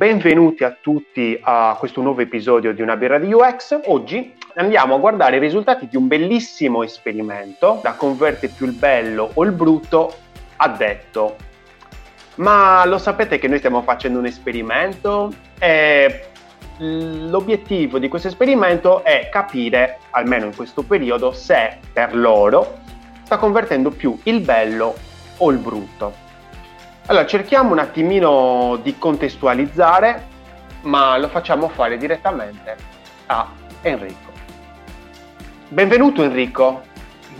benvenuti a tutti a questo nuovo episodio di Una birra di UX. Oggi andiamo a guardare i risultati di un bellissimo esperimento da converte più il bello o il brutto a detto. Ma lo sapete che noi stiamo facendo un esperimento e l'obiettivo di questo esperimento è capire, almeno in questo periodo, se per loro sta convertendo più il bello o il brutto. Allora, cerchiamo un attimino di contestualizzare, ma lo facciamo fare direttamente a Enrico. Benvenuto Enrico.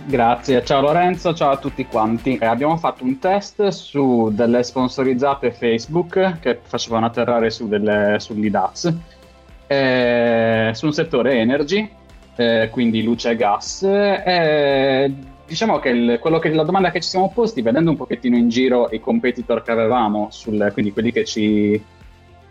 Grazie, ciao Lorenzo, ciao a tutti quanti. Eh, abbiamo fatto un test su delle sponsorizzate Facebook che facevano atterrare su delle, sull'IDAX eh, su un settore energy, eh, quindi luce e gas. Eh, diciamo che, il, che, la domanda che ci siamo posti, vedendo un pochettino in giro i competitor che avevamo, sul, quindi quelli che ci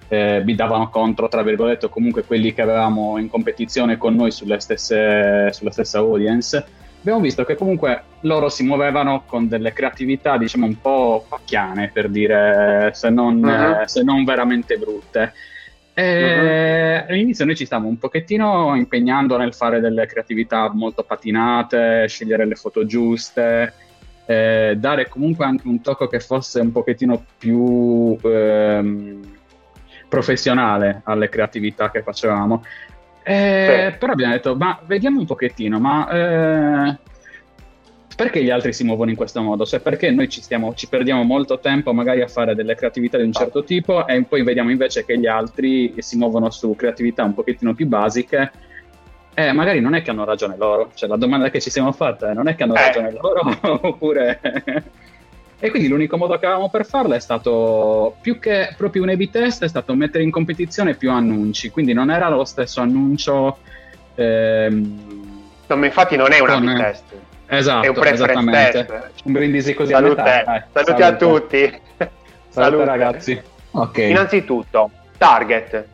eh, bidavano contro, tra virgolette, o comunque quelli che avevamo in competizione con noi sulle stesse, sulla stessa audience, abbiamo visto che comunque loro si muovevano con delle creatività, diciamo, un po' pacchiane, per dire, se non, uh-huh. se non veramente brutte. Uh-huh. All'inizio noi ci stavamo un pochettino impegnando nel fare delle creatività molto patinate, scegliere le foto giuste, eh, dare comunque anche un tocco che fosse un pochettino più ehm, professionale alle creatività che facevamo. Eh, sì. Però abbiamo detto, ma vediamo un pochettino, ma eh, perché gli altri si muovono in questo modo? Cioè perché noi ci, stiamo, ci perdiamo molto tempo magari a fare delle creatività di un certo tipo e poi vediamo invece che gli altri si muovono su creatività un pochettino più basiche eh, magari non è che hanno ragione loro, cioè la domanda che ci siamo fatte è non è che hanno eh. ragione loro oppure... e quindi l'unico modo che avevamo per farlo è stato, più che proprio un A-B test, è stato mettere in competizione più annunci, quindi non era lo stesso annuncio... Ehm, no, infatti non è un A-B test. Esatto, è un preference test. Un brindisi così salute. a metà. Saluti a tutti. Salute, salute ragazzi. Okay. Innanzitutto, target.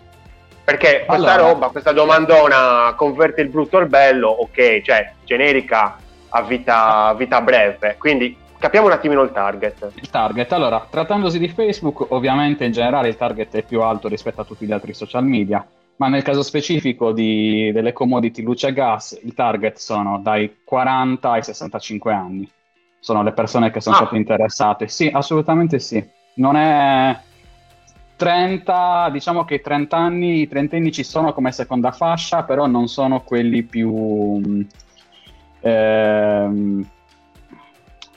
Perché questa allora. roba, questa domandona converte il brutto al bello, ok, cioè generica a vita, a vita breve. Quindi capiamo un attimino il target. Il target, allora, trattandosi di Facebook, ovviamente in generale il target è più alto rispetto a tutti gli altri social media ma nel caso specifico di, delle commodity luce e gas, il target sono dai 40 ai 65 anni. Sono le persone che sono ah. state interessate. Sì, assolutamente sì. Non è 30, diciamo che i 30 anni, i trentenni ci sono come seconda fascia, però non sono quelli più... Ehm,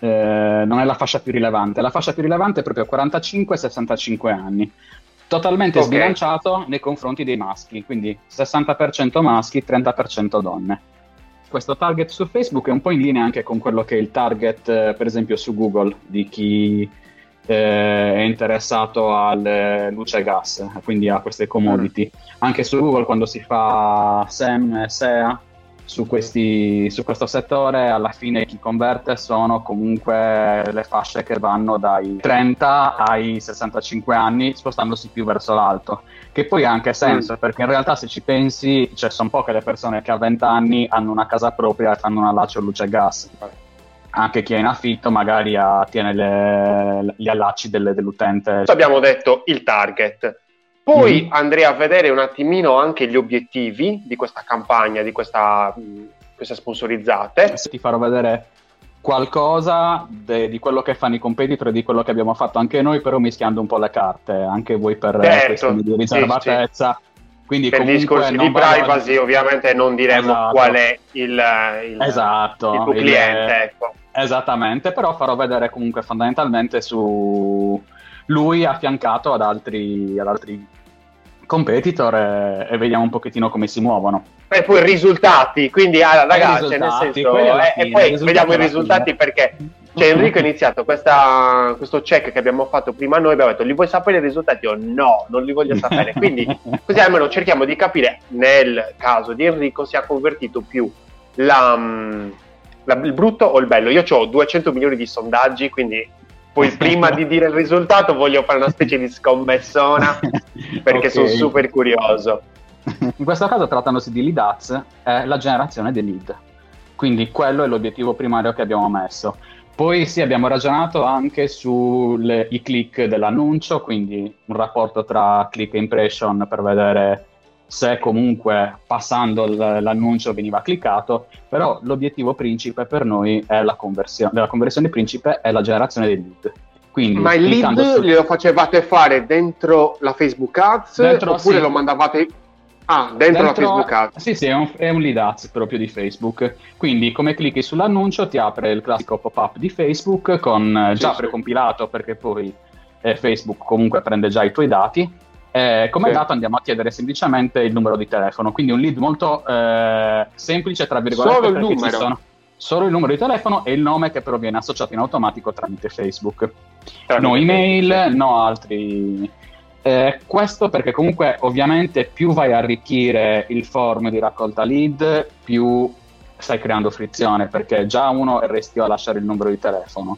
eh, non è la fascia più rilevante. La fascia più rilevante è proprio 45-65 anni totalmente okay. sbilanciato nei confronti dei maschi, quindi 60% maschi, 30% donne. Questo target su Facebook è un po' in linea anche con quello che è il target, eh, per esempio, su Google di chi eh, è interessato al luce e gas, quindi a queste commodity. Mm. Anche su Google quando si fa SEM SEA, su, questi, su, questo settore alla fine chi converte sono comunque le fasce che vanno dai 30 ai 65 anni spostandosi più verso l'alto che poi ha anche senso mm. perché in realtà se ci pensi cioè, sono poche le persone che a 20 anni hanno una casa propria e fanno un allaccio luce e gas. Anche chi è in affitto magari ha, tiene le, gli allacci delle, dell'utente. Abbiamo detto il target poi mm. andrei a vedere un attimino anche gli obiettivi di questa campagna, di questa, queste sponsorizzate. Se ti farò vedere qualcosa de, di quello che fanno i competitor e di quello che abbiamo fatto anche noi, però mischiando un po' le carte, anche voi per certo, questioni di riservatezza. Sì, sì. Quindi per discorsi di privacy, voglio... ovviamente non diremo esatto. qual è il, il, esatto, il tuo cliente. Il... Ecco. Esattamente, però farò vedere comunque fondamentalmente su lui affiancato ad altri, ad altri competitor e, e, vediamo un pochettino come si muovono. E poi i risultati, quindi ah, ragazzi, nel senso, eh, e poi vediamo i risultati perché cioè, Enrico ha iniziato questa, questo check che abbiamo fatto prima noi, abbiamo detto li vuoi sapere i risultati? Io no, non li voglio sapere, quindi così almeno cerchiamo di capire nel caso di Enrico se ha convertito più la, mm, la, il brutto o il bello. Io ho 200 milioni di sondaggi, quindi poi prima di dire il risultato voglio fare una specie di scommessona perché okay. sono super curioso. In questo caso trattandosi di lead ads è la generazione dei lead, quindi quello è l'obiettivo primario che abbiamo messo. Poi sì, abbiamo ragionato anche sui click dell'annuncio, quindi un rapporto tra click e impression per vedere se comunque passando l'annuncio veniva cliccato, però l'obiettivo principe per noi è la conversione, la conversione principe è la generazione dei lead. Quindi, Ma il lead su... glielo facevate fare dentro la Facebook Ads dentro, oppure sì. lo mandavate Ah, dentro, dentro, la Facebook Ads. Sì, sì, è un, è un, lead ads proprio di Facebook. Quindi, come clicchi sull'annuncio, ti apre il classico pop-up di Facebook con eh, già sì, precompilato, perché poi eh, Facebook comunque prende già i tuoi dati eh, come sì. dato andiamo a chiedere semplicemente il numero di telefono, quindi un lead molto eh, semplice, tra virgolette, solo il numero. Sono, solo il numero di telefono e il nome che però viene associato in automatico tramite Facebook. Tramite no email, no altri... Eh, questo perché comunque ovviamente più vai a arricchire il form di raccolta lead, più stai creando frizione perché già uno è restio a lasciare il numero di telefono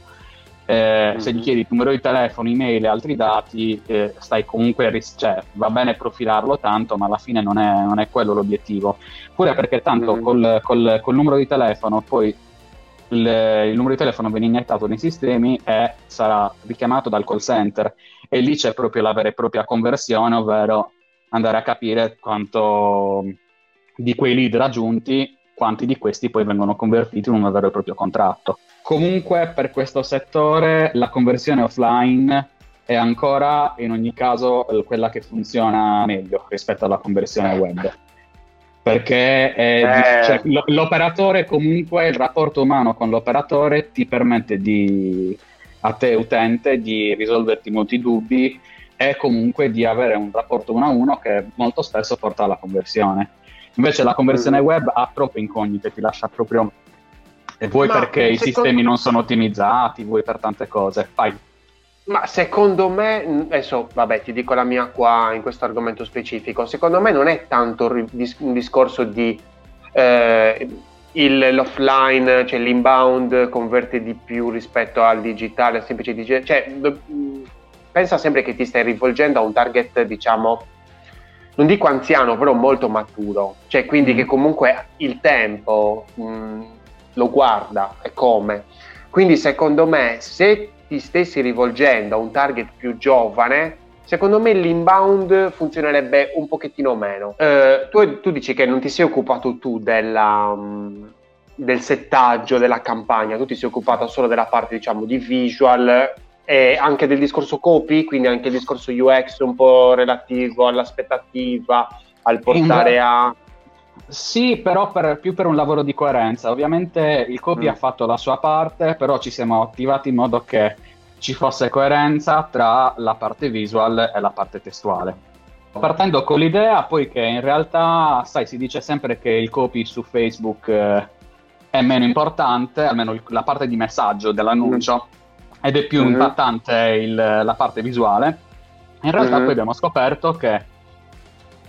eh, se gli chiedi il numero di telefono, email e altri dati, eh, stai comunque, ris- cioè, va bene profilarlo tanto, ma alla fine non è, non è quello l'obiettivo. Pure perché tanto mm-hmm. col, col, col, numero di telefono poi il, il, numero di telefono viene iniettato nei sistemi e sarà richiamato dal call center e lì c'è proprio la vera e propria conversione, ovvero andare a capire quanto di quei lead raggiunti, quanti di questi poi vengono convertiti in un vero e proprio contratto. Comunque per questo settore la conversione offline è ancora in ogni caso quella che funziona meglio rispetto alla conversione web. Perché è, eh. cioè, l'operatore comunque, il rapporto umano con l'operatore ti permette di, a te utente di risolverti molti dubbi e comunque di avere un rapporto uno a uno che molto spesso porta alla conversione. Invece la conversione mm. web ha troppe incognite, ti lascia proprio e vuoi Ma perché i sistemi non sono ottimizzati, vuoi per tante cose. Fai. Ma secondo me, adesso vabbè ti dico la mia qua in questo argomento specifico, secondo me non è tanto un discorso di eh, il, l'offline, cioè l'inbound converte di più rispetto al digitale, al semplice digitale, cioè pensa sempre che ti stai rivolgendo a un target diciamo non dico anziano però molto maturo, cioè quindi mm. che comunque il tempo... Mh, lo guarda e come. Quindi secondo me se ti stessi rivolgendo a un target più giovane, secondo me l'inbound funzionerebbe un pochettino meno. Eh, tu, tu, dici che non ti sei occupato tu della, um, del settaggio della campagna, tu ti sei occupato solo della parte diciamo di visual e anche del discorso copy, quindi anche il discorso UX un po' relativo all'aspettativa, al portare a sì, però per, più per un lavoro di coerenza. Ovviamente il copy mm. ha fatto la sua parte, però ci siamo attivati in modo che ci fosse coerenza tra la parte visual e la parte testuale. Partendo con l'idea poi che in realtà, sai, si dice sempre che il copy su Facebook eh, è meno importante, almeno il, la parte di messaggio dell'annuncio, mm. ed è più mm. impattante il, la parte visuale. In realtà mm. poi abbiamo scoperto che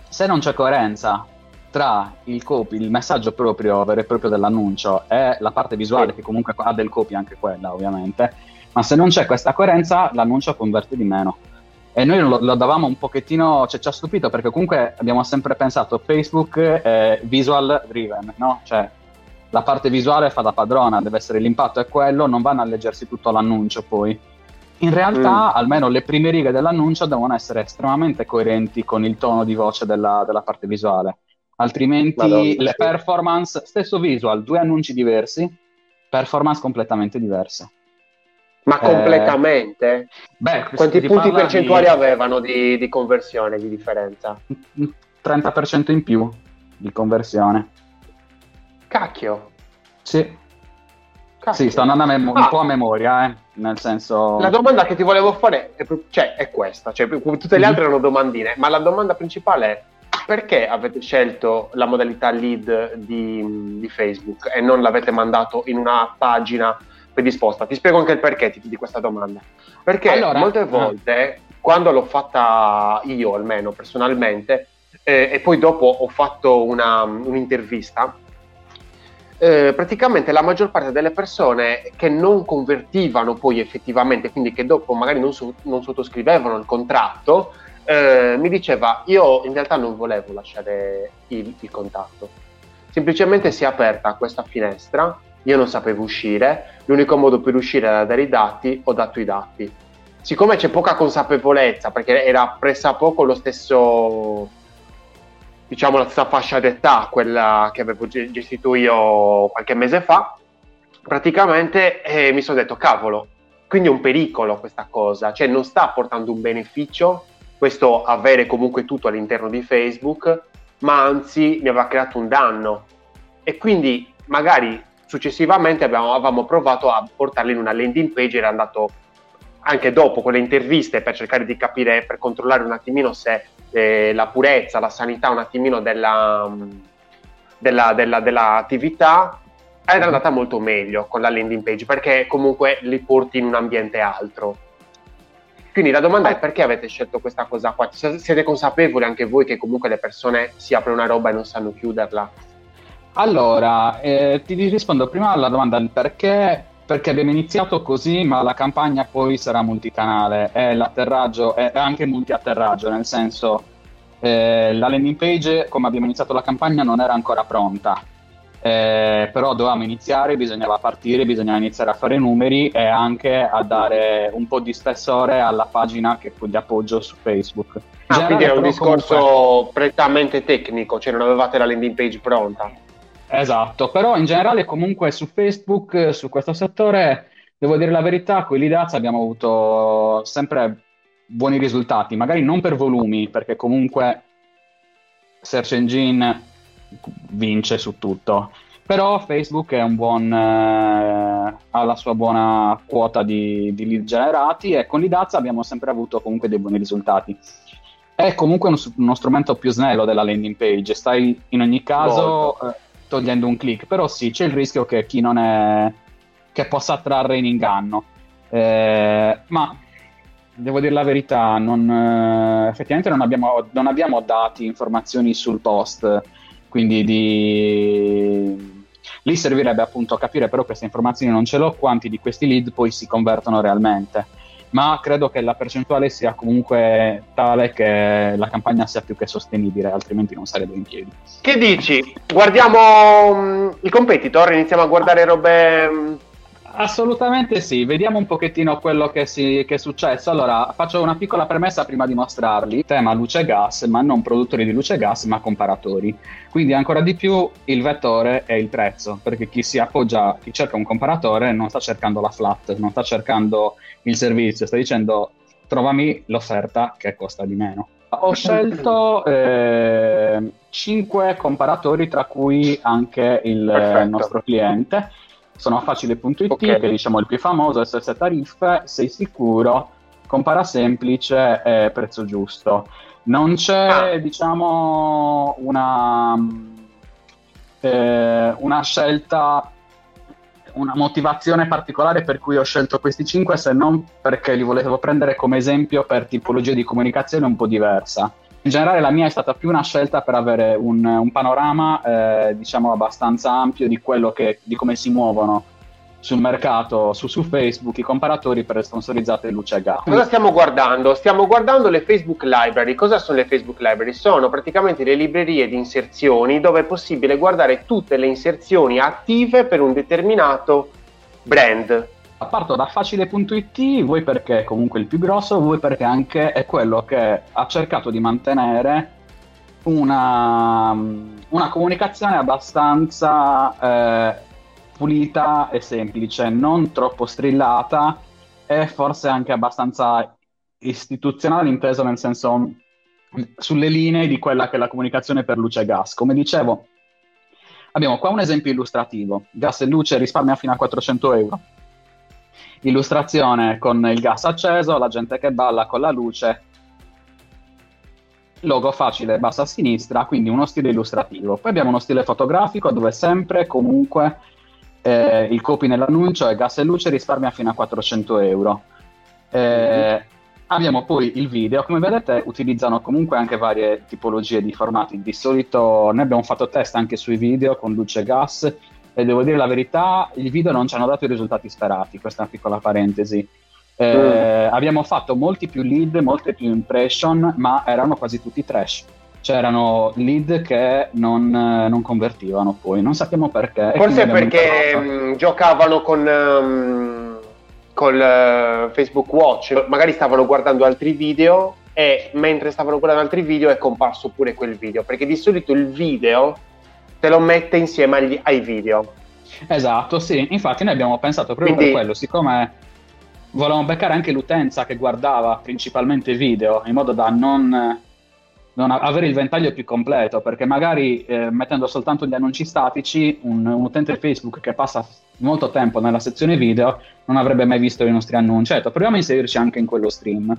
se non c'è coerenza tra il copy, il messaggio proprio vero e proprio dell'annuncio e la parte visuale, sì. che comunque ha del copy anche quella, ovviamente. Ma se non c'è questa coerenza, l'annuncio converte di meno. E noi lo, lo davamo un pochettino, cioè ci ha stupito perché comunque abbiamo sempre pensato Facebook è visual driven, no? Cioè la parte visuale fa da padrona, deve essere l'impatto è quello, non vanno a leggersi tutto l'annuncio poi. In realtà, mm. almeno le prime righe dell'annuncio devono essere estremamente coerenti con il tono di voce della, della parte visuale altrimenti Madonna, le sì. performance, stesso visual, due annunci diversi, performance completamente diverse. Ma eh, completamente? Beh, Quanti punti percentuali di... avevano di, di, conversione, di differenza? 30% in più di conversione. Cacchio. Sì. Cacchio. Sì, sto andando mem- ah. un po' a memoria, eh, nel senso... La domanda che ti volevo fare è, cioè, è questa, cioè, tutte le mhm. altre erano domandine, ma la domanda principale è perché avete scelto la modalità lead di, di, Facebook e non l'avete mandato in una pagina predisposta? Ti spiego anche il perché di questa domanda. Perché allora, molte ah. volte, uh. quando l'ho fatta io almeno personalmente, eh, e poi dopo ho fatto una, un'intervista, eh, praticamente la maggior parte delle persone che non convertivano poi effettivamente, quindi che dopo magari non, so, non sottoscrivevano il contratto, eh, mi diceva io in realtà non volevo lasciare il, il, contatto, semplicemente si è aperta questa finestra io non sapevo uscire, l'unico modo per uscire era dare i dati, ho dato i dati. Siccome c'è poca consapevolezza, perché era pressappoco lo stesso, diciamo la stessa fascia d'età, quella che avevo gestito io qualche mese fa, praticamente eh, mi sono detto, cavolo, quindi è un pericolo questa cosa, cioè non sta portando un beneficio questo avere comunque tutto all'interno di Facebook, ma anzi mi aveva creato un danno. E quindi magari successivamente abbiamo, avevamo provato a portarli in una landing page, era andato anche dopo con le interviste per cercare di capire, per controllare un attimino se eh, la purezza, la sanità un attimino della, della, della, dell'attività era andata molto meglio con la landing page perché comunque li porti in un ambiente altro. Quindi la domanda è perché avete scelto questa cosa qua? Siete consapevoli anche voi che comunque le persone si aprono una roba e non sanno chiuderla? Allora, eh, ti rispondo prima alla domanda del perché, perché abbiamo iniziato così, ma la campagna poi sarà multicanale e l'atterraggio è anche multiatterraggio, nel senso eh, la landing page, come abbiamo iniziato la campagna, non era ancora pronta eh, però dovevamo iniziare, bisognava partire, bisognava iniziare a fare numeri e anche a dare un po' di spessore alla pagina che fu di appoggio su Facebook. Ah, quindi era un discorso comunque... prettamente tecnico, cioè non avevate la landing page pronta. Esatto, però in generale comunque su Facebook, su questo settore, devo dire la verità, con l'IDAZ abbiamo avuto sempre buoni risultati, magari non per volumi, perché comunque Search Engine vince su tutto. Però Facebook è un buon, eh, ha la sua buona quota di, di lead generati e con l'IDAZ abbiamo sempre avuto comunque dei buoni risultati. È comunque uno, uno strumento più snello della landing page, stai in ogni caso eh, togliendo un click, però sì, c'è il rischio che chi non è che possa trarre in inganno. Eh, ma devo dire la verità, non, eh, effettivamente non abbiamo, non abbiamo dati, informazioni sul post quindi di... lì servirebbe appunto a capire però queste informazioni non ce l'ho, quanti di questi lead poi si convertono realmente. Ma credo che la percentuale sia comunque tale che la campagna sia più che sostenibile, altrimenti non sarebbe in piedi. Che dici? Guardiamo um, il competitor, iniziamo a guardare robe um, Assolutamente sì, vediamo un pochettino quello che, si, che, è successo. Allora, faccio una piccola premessa prima di mostrarli. Tema luce e gas, ma non produttori di luce e gas, ma comparatori. Quindi ancora di più il vettore è il prezzo, perché chi si appoggia, chi cerca un comparatore non sta cercando la flat, non sta cercando il servizio, sta dicendo trovami l'offerta che costa di meno. Ho scelto eh, 5 comparatori, tra cui anche il Perfetto. nostro cliente sono facile.it okay. che diciamo il più famoso, SS tariffe, sei sicuro, compara semplice e prezzo giusto. Non c'è, ah. diciamo, una, eh, una scelta, una motivazione particolare per cui ho scelto questi cinque, se non perché li volevo prendere come esempio per tipologia di comunicazione un po' diversa. In generale la mia è stata più una scelta per avere un, un panorama eh, diciamo abbastanza ampio di, che, di come si muovono sul mercato, su, su, Facebook, i comparatori per le sponsorizzate luce e gas. Cosa stiamo guardando? Stiamo guardando le Facebook Library. Cosa sono le Facebook Library? Sono praticamente le librerie di inserzioni dove è possibile guardare tutte le inserzioni attive per un determinato brand parto da facile.it, voi perché è comunque il più grosso, voi perché anche è quello che ha cercato di mantenere una, una comunicazione abbastanza eh, pulita e semplice, non troppo strillata e forse anche abbastanza istituzionale inteso nel senso sulle linee di quella che è la comunicazione per luce e gas. Come dicevo, abbiamo qua un esempio illustrativo, gas e luce risparmia fino a 400 euro illustrazione con il gas acceso, la gente che balla con la luce, logo facile, basso a sinistra, quindi uno stile illustrativo. Poi abbiamo uno stile fotografico dove sempre comunque eh, il copy nell'annuncio è gas e luce risparmia fino a 400 euro. Eh, abbiamo poi il video, come vedete utilizzano comunque anche varie tipologie di formati, di solito noi abbiamo fatto test anche sui video con luce e gas, e devo dire la verità, il video non ci hanno dato i risultati sperati, questa è una piccola parentesi. Eh, mm. Abbiamo fatto molti più lead, molte più impression, ma erano quasi tutti trash. c'erano lead che non, non, convertivano poi, non sappiamo perché. Forse perché mh, giocavano con, um, col uh, Facebook Watch, magari stavano guardando altri video e mentre stavano guardando altri video è comparso pure quel video, perché di solito il video te lo mette insieme agli, ai video. Esatto, sì, infatti noi abbiamo pensato proprio Quindi, per quello, siccome volevamo beccare anche l'utenza che guardava principalmente video, in modo da non non avere il ventaglio più completo, perché magari eh, mettendo soltanto gli annunci statici, un, un, utente Facebook che passa molto tempo nella sezione video non avrebbe mai visto i nostri annunci. Certo, proviamo a inserirci anche in quello stream.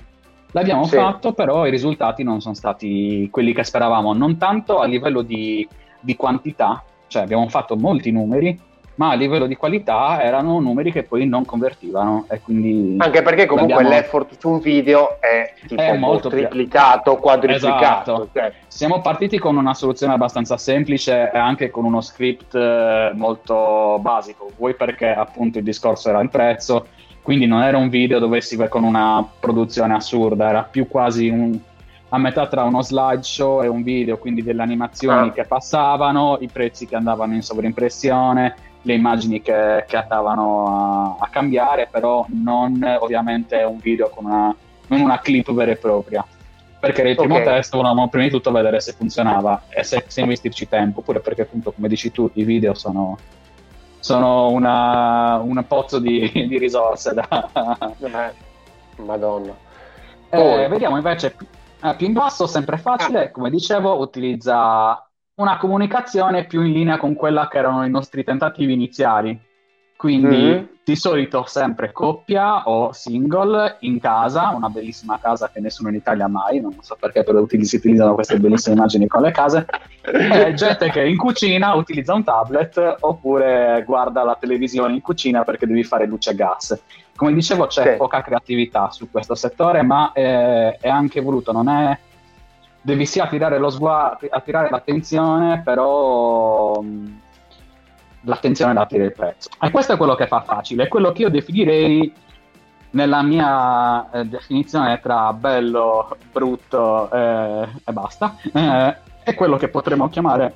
L'abbiamo sì. fatto, però i risultati non sono stati quelli che speravamo, non tanto a livello di, di quantità, cioè abbiamo fatto molti numeri, ma a livello di qualità erano numeri che poi non convertivano e quindi anche perché comunque l'effort su un video è tipo è molto triplicato, quadriplicato esatto. cioè. siamo partiti con una soluzione abbastanza semplice e anche con uno script eh, molto basico vuoi perché appunto il discorso era il prezzo quindi non era un video dove si va con una produzione assurda era più quasi un a metà tra uno slideshow e un video, quindi delle animazioni ah. che passavano, i prezzi che andavano in sovrimpressione, le immagini che, che andavano a, a, cambiare, però non ovviamente un video con una, non una clip vera e propria. Perché nel primo okay. test volevamo prima di tutto vedere se funzionava e se, se investirci tempo, oppure perché appunto, come dici tu, i video sono, sono una, un pozzo di, di risorse da... Eh, Madonna. Eh, vediamo invece eh, più in basso, sempre facile, ah. come dicevo, utilizza una comunicazione più in linea con quella che erano i nostri tentativi iniziali. Quindi mm-hmm. di solito sempre coppia o single in casa, una bellissima casa che nessuno in Italia ha mai, non so perché però si utilizzano queste bellissime immagini con le case, e gente che in cucina utilizza un tablet oppure guarda la televisione in cucina perché devi fare luce e gas. Come dicevo c'è sì. poca creatività su questo settore, ma è, è anche voluto, non è devi sì attirare, lo sguardo, attirare l'attenzione, però mh, l'attenzione da tirare il prezzo. E questo è quello che fa facile, è quello che io definirei nella mia eh, definizione tra bello, brutto eh, e basta, eh, è quello che potremmo chiamare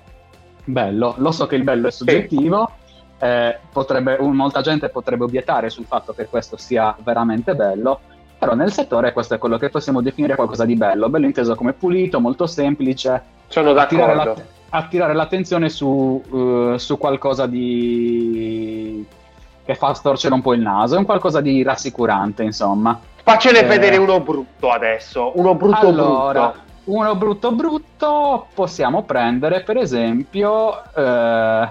bello. Lo so che il bello è soggettivo, eh, potrebbe, molta gente potrebbe obiettare sul fatto che questo sia veramente bello, però nel settore questo è quello che possiamo definire qualcosa di bello, bello inteso come pulito, molto semplice. Sono d'accordo. Attirare, la, attirare l'attenzione su, uh, su, qualcosa di... che fa storcere un po' il naso, è un qualcosa di rassicurante, insomma. Faccene eh... vedere uno brutto adesso, uno brutto allora, brutto. Uno brutto brutto possiamo prendere per esempio eh,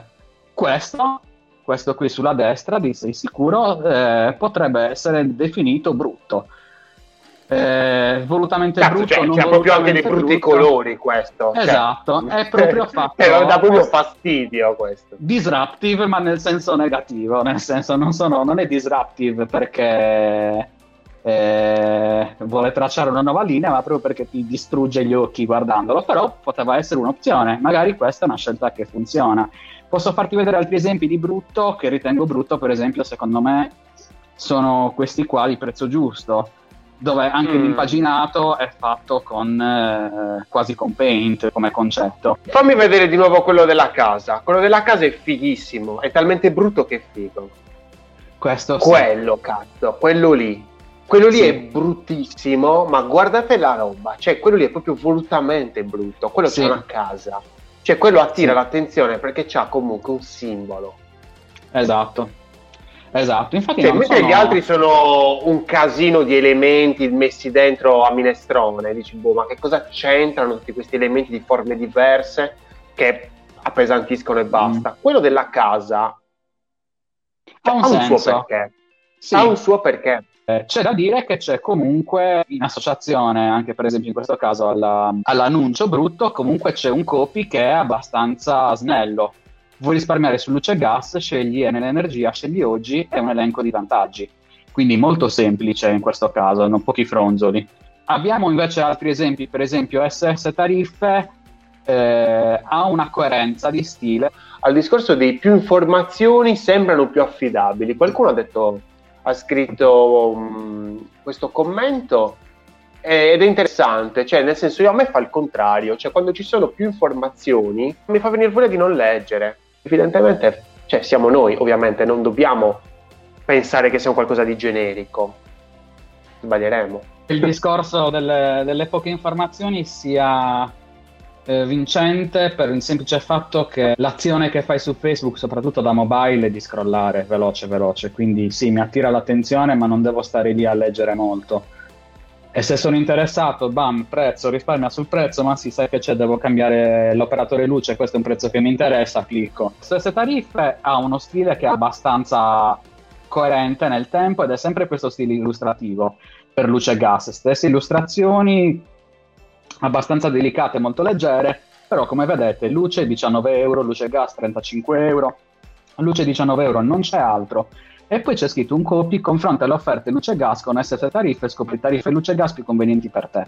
questo questo qui sulla destra, di sei sicuro, eh, potrebbe essere definito brutto. Eh, volutamente Cazzo, brutto, cioè, non c'è proprio anche dei brutti brutto. colori questo. Cioè. Esatto, cioè, è proprio fatto. Eh, dà proprio fastidio questo. Disruptive, ma nel senso negativo, nel senso non, sono, non è disruptive perché eh, vuole tracciare una nuova linea, ma proprio perché ti distrugge gli occhi guardandolo. Però poteva essere un'opzione, magari questa è una scelta che funziona. Posso farti vedere altri esempi di brutto che ritengo brutto, per esempio, secondo me sono questi qua di prezzo giusto, dove anche mm. l'impaginato è fatto con eh, quasi con paint come concetto. Fammi vedere di nuovo quello della casa. Quello della casa è fighissimo, è talmente brutto che è figo. Questo Quello, sì. cazzo, quello lì. Quello lì sì. è bruttissimo, ma guardate la roba, cioè quello lì è proprio volutamente brutto, quello sì. c'è una casa. Cioè quello attira l'attenzione perché c'ha comunque un simbolo. Esatto. Esatto, infatti cioè, mentre sono... gli altri sono un casino di elementi messi dentro a minestrone, dici boh, ma che cosa c'entrano tutti questi elementi di forme diverse che appesantiscono e basta. Mm. Quello della casa ha un, ha un suo perché. Sì. Ha un suo perché. Eh, c'è da dire che c'è comunque in associazione, anche per esempio in questo caso alla, all'annuncio brutto, comunque c'è un copy che è abbastanza snello. Vuoi risparmiare su luce e gas, scegli Enel Energia, scegli oggi e un elenco di vantaggi. Quindi molto semplice in questo caso, non pochi fronzoli. Abbiamo invece altri esempi, per esempio SS Tariffe eh, ha una coerenza di stile. Al discorso di più informazioni sembrano più affidabili. Qualcuno ha detto ha scritto um, questo commento ed è interessante, cioè nel senso io a me fa il contrario, cioè quando ci sono più informazioni mi fa venire voglia di non leggere. Evidentemente, cioè siamo noi, ovviamente, non dobbiamo pensare che sia un qualcosa di generico. Sbaglieremo. Il discorso delle, delle poche informazioni sia eh, vincente per il semplice fatto che l'azione che fai su Facebook, soprattutto da mobile, è di scrollare veloce, veloce. Quindi sì, mi attira l'attenzione, ma non devo stare lì a leggere molto e se sono interessato, bam, prezzo, risparmia sul prezzo, ma si sa che c'è, devo cambiare l'operatore luce, questo è un prezzo che mi interessa, clicco. Stesse tariffe ha uno stile che è abbastanza coerente nel tempo ed è sempre questo stile illustrativo per luce e gas. Stesse illustrazioni abbastanza delicate, molto leggere, però come vedete luce 19 euro, luce e gas 35 euro, luce 19 euro non c'è altro e poi c'è scritto un copy, confronta le offerte luce e gas con SS tariffe e scopri tariffe luce e gas più convenienti per te.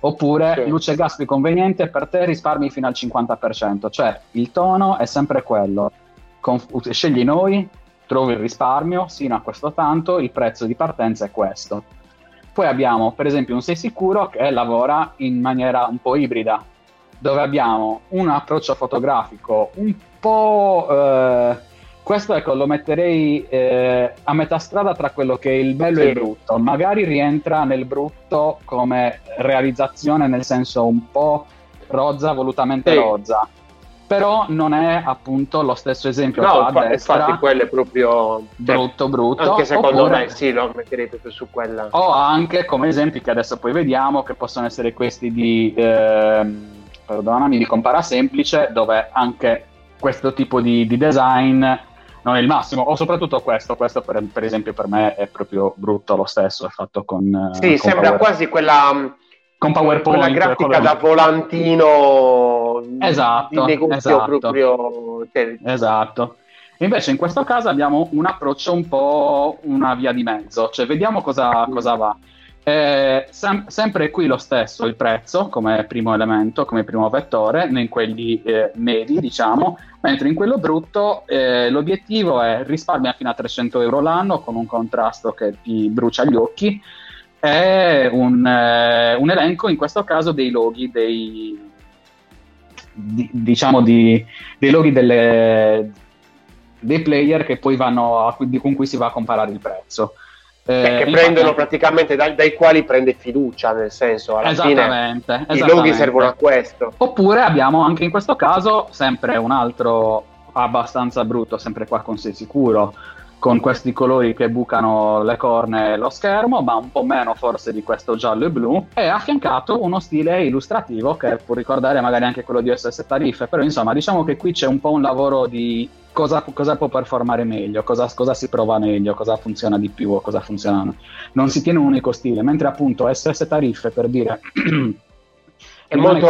Oppure sì. luce e gas più conveniente per te risparmi fino al 50%, cioè il tono è sempre quello. Conf- scegli noi, trovi il risparmio sino a questo tanto, il prezzo di partenza è questo. Poi abbiamo per esempio un Sei Sicuro che lavora in maniera un po' ibrida, dove abbiamo un approccio fotografico un po' eh, questo ecco, lo metterei eh, a metà strada tra quello che è il bello sì. e il brutto. Magari rientra nel brutto come realizzazione, nel senso un po' rozza, volutamente sì. rozza. Però non è appunto lo stesso esempio no, a destra. Infatti quello è proprio cioè, brutto brutto. Anche secondo oppure, me sì, lo metterei proprio su quella. O anche come esempi che adesso poi vediamo, che possono essere questi di, eh, perdonami, di Compara Semplice, dove anche questo tipo di, di design non è il massimo, o soprattutto questo, questo per, per, esempio per me è proprio brutto lo stesso, è fatto con... Sì, con sembra Power... quasi quella, con PowerPoint, quella grafica quello... da volantino esatto, di negozio esatto. proprio... Esatto. Invece in questo caso abbiamo un approccio un po' una via di mezzo, cioè vediamo cosa, cosa va. Eh, sem- sempre qui lo stesso il prezzo come primo elemento, come primo vettore, in quelli eh, medi diciamo, mentre in quello brutto eh, l'obiettivo è risparmia fino a 300 euro l'anno con un contrasto che ti brucia gli occhi. È un, eh, un elenco in questo caso dei loghi dei, di, diciamo di, dei loghi delle, dei player che poi vanno a, con cui si va a comparare il prezzo eh, che prendono praticamente dai, dai, quali prende fiducia, nel senso alla esattamente, fine esattamente. i loghi servono a questo. Oppure abbiamo anche in questo caso sempre un altro abbastanza brutto, sempre qua con Sei Sicuro, con questi colori che bucano le corne e lo schermo, ma un po' meno forse di questo giallo e blu, e affiancato uno stile illustrativo che può ricordare magari anche quello di SS Tariffe, però insomma diciamo che qui c'è un po' un lavoro di cosa, cosa può performare meglio, cosa, cosa, si prova meglio, cosa funziona di più o cosa funziona. Non si tiene un unico stile, mentre appunto SS Tariffe per dire... è molto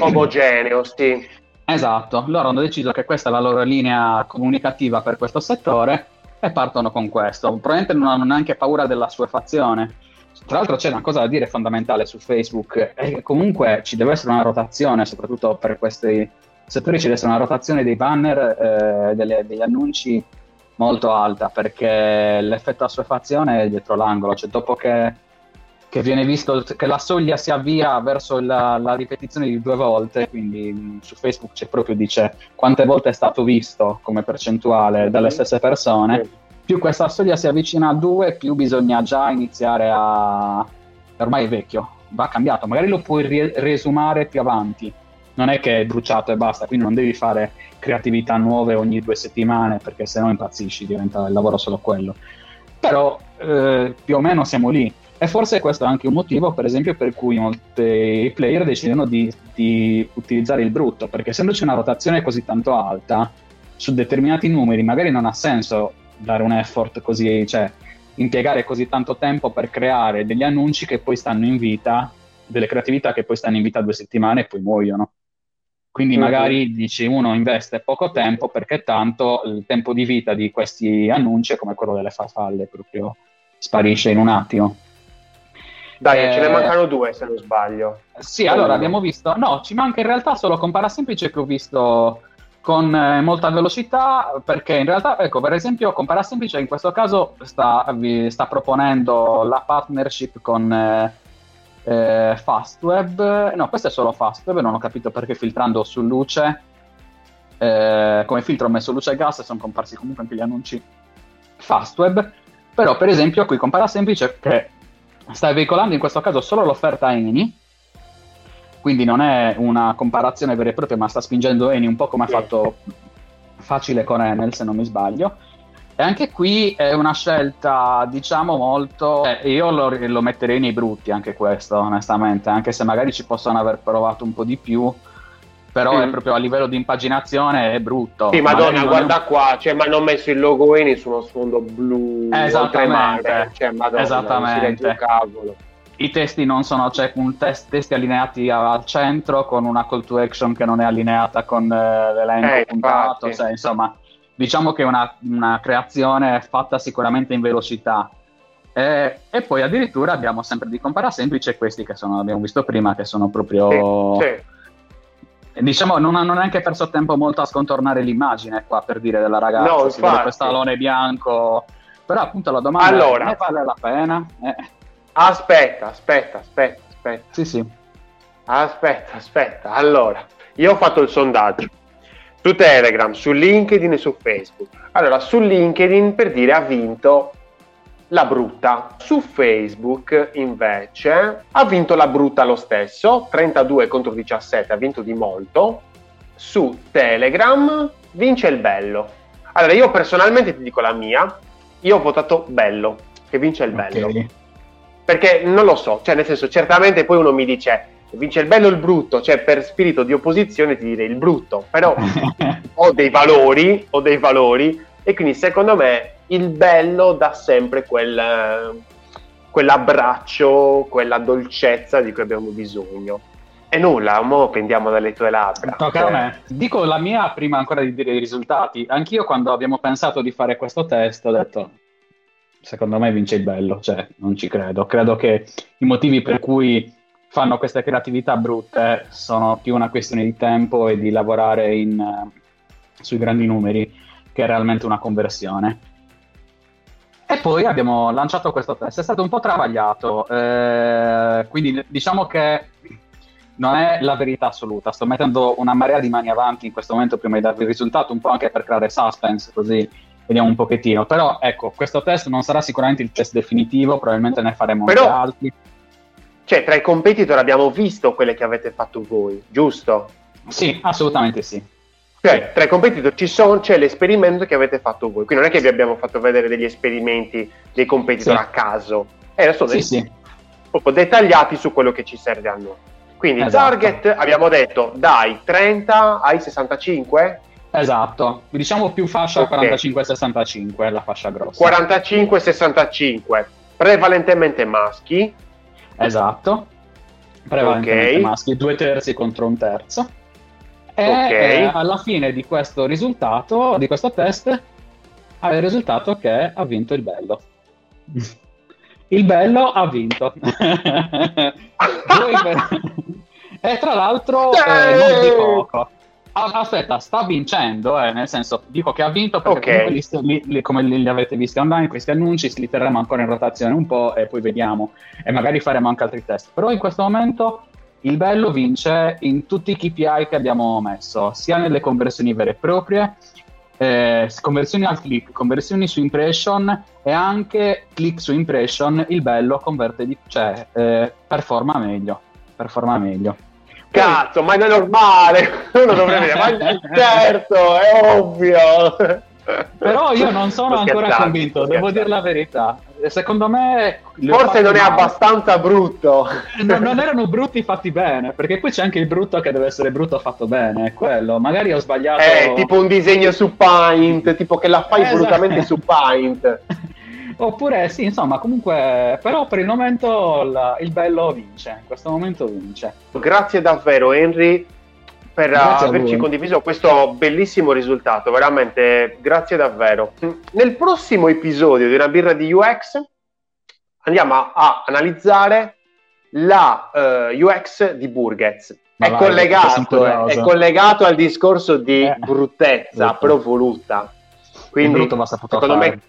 omogeneo, sì. Esatto, loro hanno deciso che questa è la loro linea comunicativa per questo settore e partono con questo. Probabilmente non hanno neanche paura della sua fazione. Tra l'altro c'è una cosa da dire fondamentale su Facebook, è che comunque ci deve essere una rotazione, soprattutto per questi settori ci deve essere una rotazione dei banner, eh, delle, degli annunci molto alta, perché l'effetto assuefazione è dietro l'angolo, cioè dopo che, che, viene visto che la soglia si avvia verso la, la, ripetizione di due volte, quindi mm, su Facebook c'è proprio dice quante volte è stato visto come percentuale dalle stesse persone, più questa soglia si avvicina a due, più bisogna già iniziare a... ormai è vecchio, va cambiato, magari lo puoi riesumare più avanti. Non è che è bruciato e basta, quindi non devi fare creatività nuove ogni due settimane perché se no impazzisci, diventa il lavoro solo quello. Però eh, più o meno siamo lì. E forse questo è anche un motivo, per esempio, per cui molti player decidono di, di utilizzare il brutto, perché essendoci una rotazione così tanto alta, su determinati numeri magari non ha senso dare un effort così, cioè impiegare così tanto tempo per creare degli annunci che poi stanno in vita, delle creatività che poi stanno in vita due settimane e poi muoiono. Quindi mm-hmm. magari dici uno investe poco tempo perché tanto il tempo di vita di questi annunci è come quello delle farfalle, proprio sparisce in un attimo. Dai, eh, ce ne mancano due se non sbaglio. Sì, allora abbiamo visto, no, ci manca in realtà solo Compara Semplice che ho visto con eh, molta velocità perché in realtà, ecco, per esempio Compara Semplice in questo caso sta, vi sta proponendo la partnership con... Eh, eh, Fastweb, no, questo è solo Fastweb, non ho capito perché filtrando su luce, eh, come filtro ho messo luce e gas, sono comparsi comunque anche gli annunci Fastweb, però per esempio qui compara semplice che stai veicolando in questo caso solo l'offerta Eni, quindi non è una comparazione vera e propria, ma sta spingendo Eni un po' come ha fatto facile con Enel, se non mi sbaglio. E anche qui è una scelta, diciamo, molto... Eh, io lo, lo, metterei nei brutti anche questo, onestamente, anche se magari ci possono aver provato un po' di più, però mm. è proprio a livello di impaginazione è brutto. Sì, madonna, guarda un... qua, cioè, ma hanno messo il logo Eni su uno sfondo blu, esattamente, cioè, madonna, esattamente. I testi non sono, cioè, un test, testi allineati al centro con una call to action che non è allineata con eh, l'elenco eh, puntato, cioè, insomma diciamo che è una, una creazione fatta sicuramente in velocità. E, e, poi addirittura abbiamo sempre di compara semplice questi che sono, abbiamo visto prima, che sono proprio... Sì, sì. Diciamo, non hanno neanche perso tempo molto a scontornare l'immagine qua per dire della ragazza, no, si vede questo alone bianco, però appunto la domanda allora, è, ne vale la pena? Eh. Aspetta, aspetta, aspetta, aspetta. Sì, sì. Aspetta, aspetta. Allora, io ho fatto il sondaggio su Telegram, su LinkedIn e su Facebook. Allora, su LinkedIn per dire ha vinto la brutta. Su Facebook invece ha vinto la brutta lo stesso, 32 contro 17, ha vinto di molto. Su Telegram vince il bello. Allora, io personalmente ti dico la mia, io ho votato bello, che vince il bello. Okay. Perché non lo so, cioè nel senso, certamente poi uno mi dice vince il bello e il brutto, cioè per spirito di opposizione ti direi il brutto, però ho dei valori, ho dei valori e quindi secondo me il bello dà sempre quel, quell'abbraccio, quella dolcezza di cui abbiamo bisogno. E nulla, ora pendiamo dalle tue labbra. Tocca a me. Dico la mia prima ancora di dire i risultati. Anch'io quando abbiamo pensato di fare questo test ho detto secondo me vince il bello, cioè non ci credo. Credo che i motivi per cui fanno queste creatività brutte sono più una questione di tempo e di lavorare in, uh, sui grandi numeri che realmente una conversione. E poi abbiamo lanciato questo test, è stato un po' travagliato, eh, quindi diciamo che non è la verità assoluta, sto mettendo una marea di mani avanti in questo momento prima di darvi il risultato, un po' anche per creare suspense, così vediamo un pochettino. Però ecco, questo test non sarà sicuramente il test definitivo, probabilmente ne faremo Però... anche altri cioè, tra i competitor abbiamo visto quelle che avete fatto voi, giusto? Sì, assolutamente sì. Cioè, tra i competitor ci sono, c'è l'esperimento che avete fatto voi. Quindi non è che vi abbiamo fatto vedere degli esperimenti dei competitor sì. a caso. Eh, sono sì, sì. proprio dettagliati su quello che ci serve a noi. Quindi esatto. target abbiamo detto dai 30 ai 65? Esatto, diciamo più fascia okay. 45-65, la fascia grossa. 45-65, prevalentemente maschi, Esatto, prevalentemente okay. maschi, due terzi contro un terzo. E okay. eh, alla fine di questo risultato, di questo test, ha il risultato che ha vinto il bello. Il bello ha vinto. e tra l'altro eh, non di poco. Aspetta, sta vincendo, eh, nel senso, dico che ha vinto perché okay. li, li, come li, avete visti online, questi annunci li terremo ancora in rotazione un po' e poi vediamo e magari faremo anche altri test. Però in questo momento il bello vince in tutti i KPI che abbiamo messo, sia nelle conversioni vere e proprie, eh, conversioni al click, conversioni su impression e anche click su impression, il bello converte di, cioè eh, performa meglio, performa meglio. Cazzo, ma è normale, uno dovrebbe dire, ma certo, è ovvio. Però io non sono ancora convinto, devo dire la verità. Secondo me... Forse non è abbastanza brutto. No, non erano brutti fatti bene, perché poi c'è anche il brutto che deve essere brutto fatto bene, è quello. Magari ho sbagliato... È tipo un disegno su Paint, tipo che la fai esatto. brutamente su Paint. Oppure sì, insomma, comunque, però per il momento la, il bello vince, in questo momento vince. Grazie davvero Henry per grazie averci condiviso questo bellissimo risultato, veramente grazie davvero. Nel prossimo episodio di una birra di UX andiamo a, a analizzare la uh, eh, UX di Burgets. È collegato, è collegato, al discorso di eh, bruttezza, brutto. però voluta. Quindi, secondo fare. me,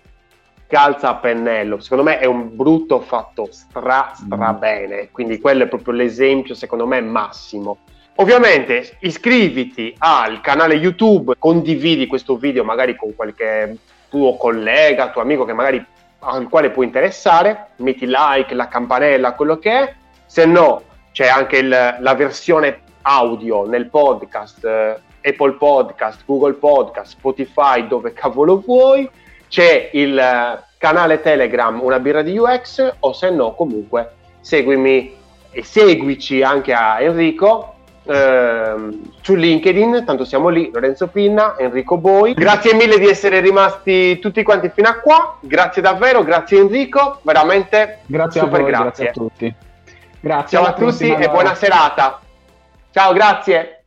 calza a pennello. Secondo me è un brutto fatto stra stra mm. bene, quindi quello è proprio l'esempio secondo me massimo. Ovviamente iscriviti al canale YouTube, condividi questo video magari con qualche tuo collega, tuo amico che magari al quale può interessare, metti like, la campanella, quello che è, se no c'è anche il, la versione audio nel podcast, eh, Apple Podcast, Google Podcast, Spotify, dove cavolo vuoi, c'è il eh, canale Telegram Una birra di UX o se no comunque seguimi e seguici anche a Enrico ehm, su LinkedIn, tanto siamo lì, Lorenzo Pinna, Enrico Boi. Grazie mille di essere rimasti tutti quanti fino a qua, grazie davvero, grazie Enrico, veramente grazie super a voi, grazie. grazie a tutti. Grazie Ciao a tutti e buona serata. Ciao, grazie.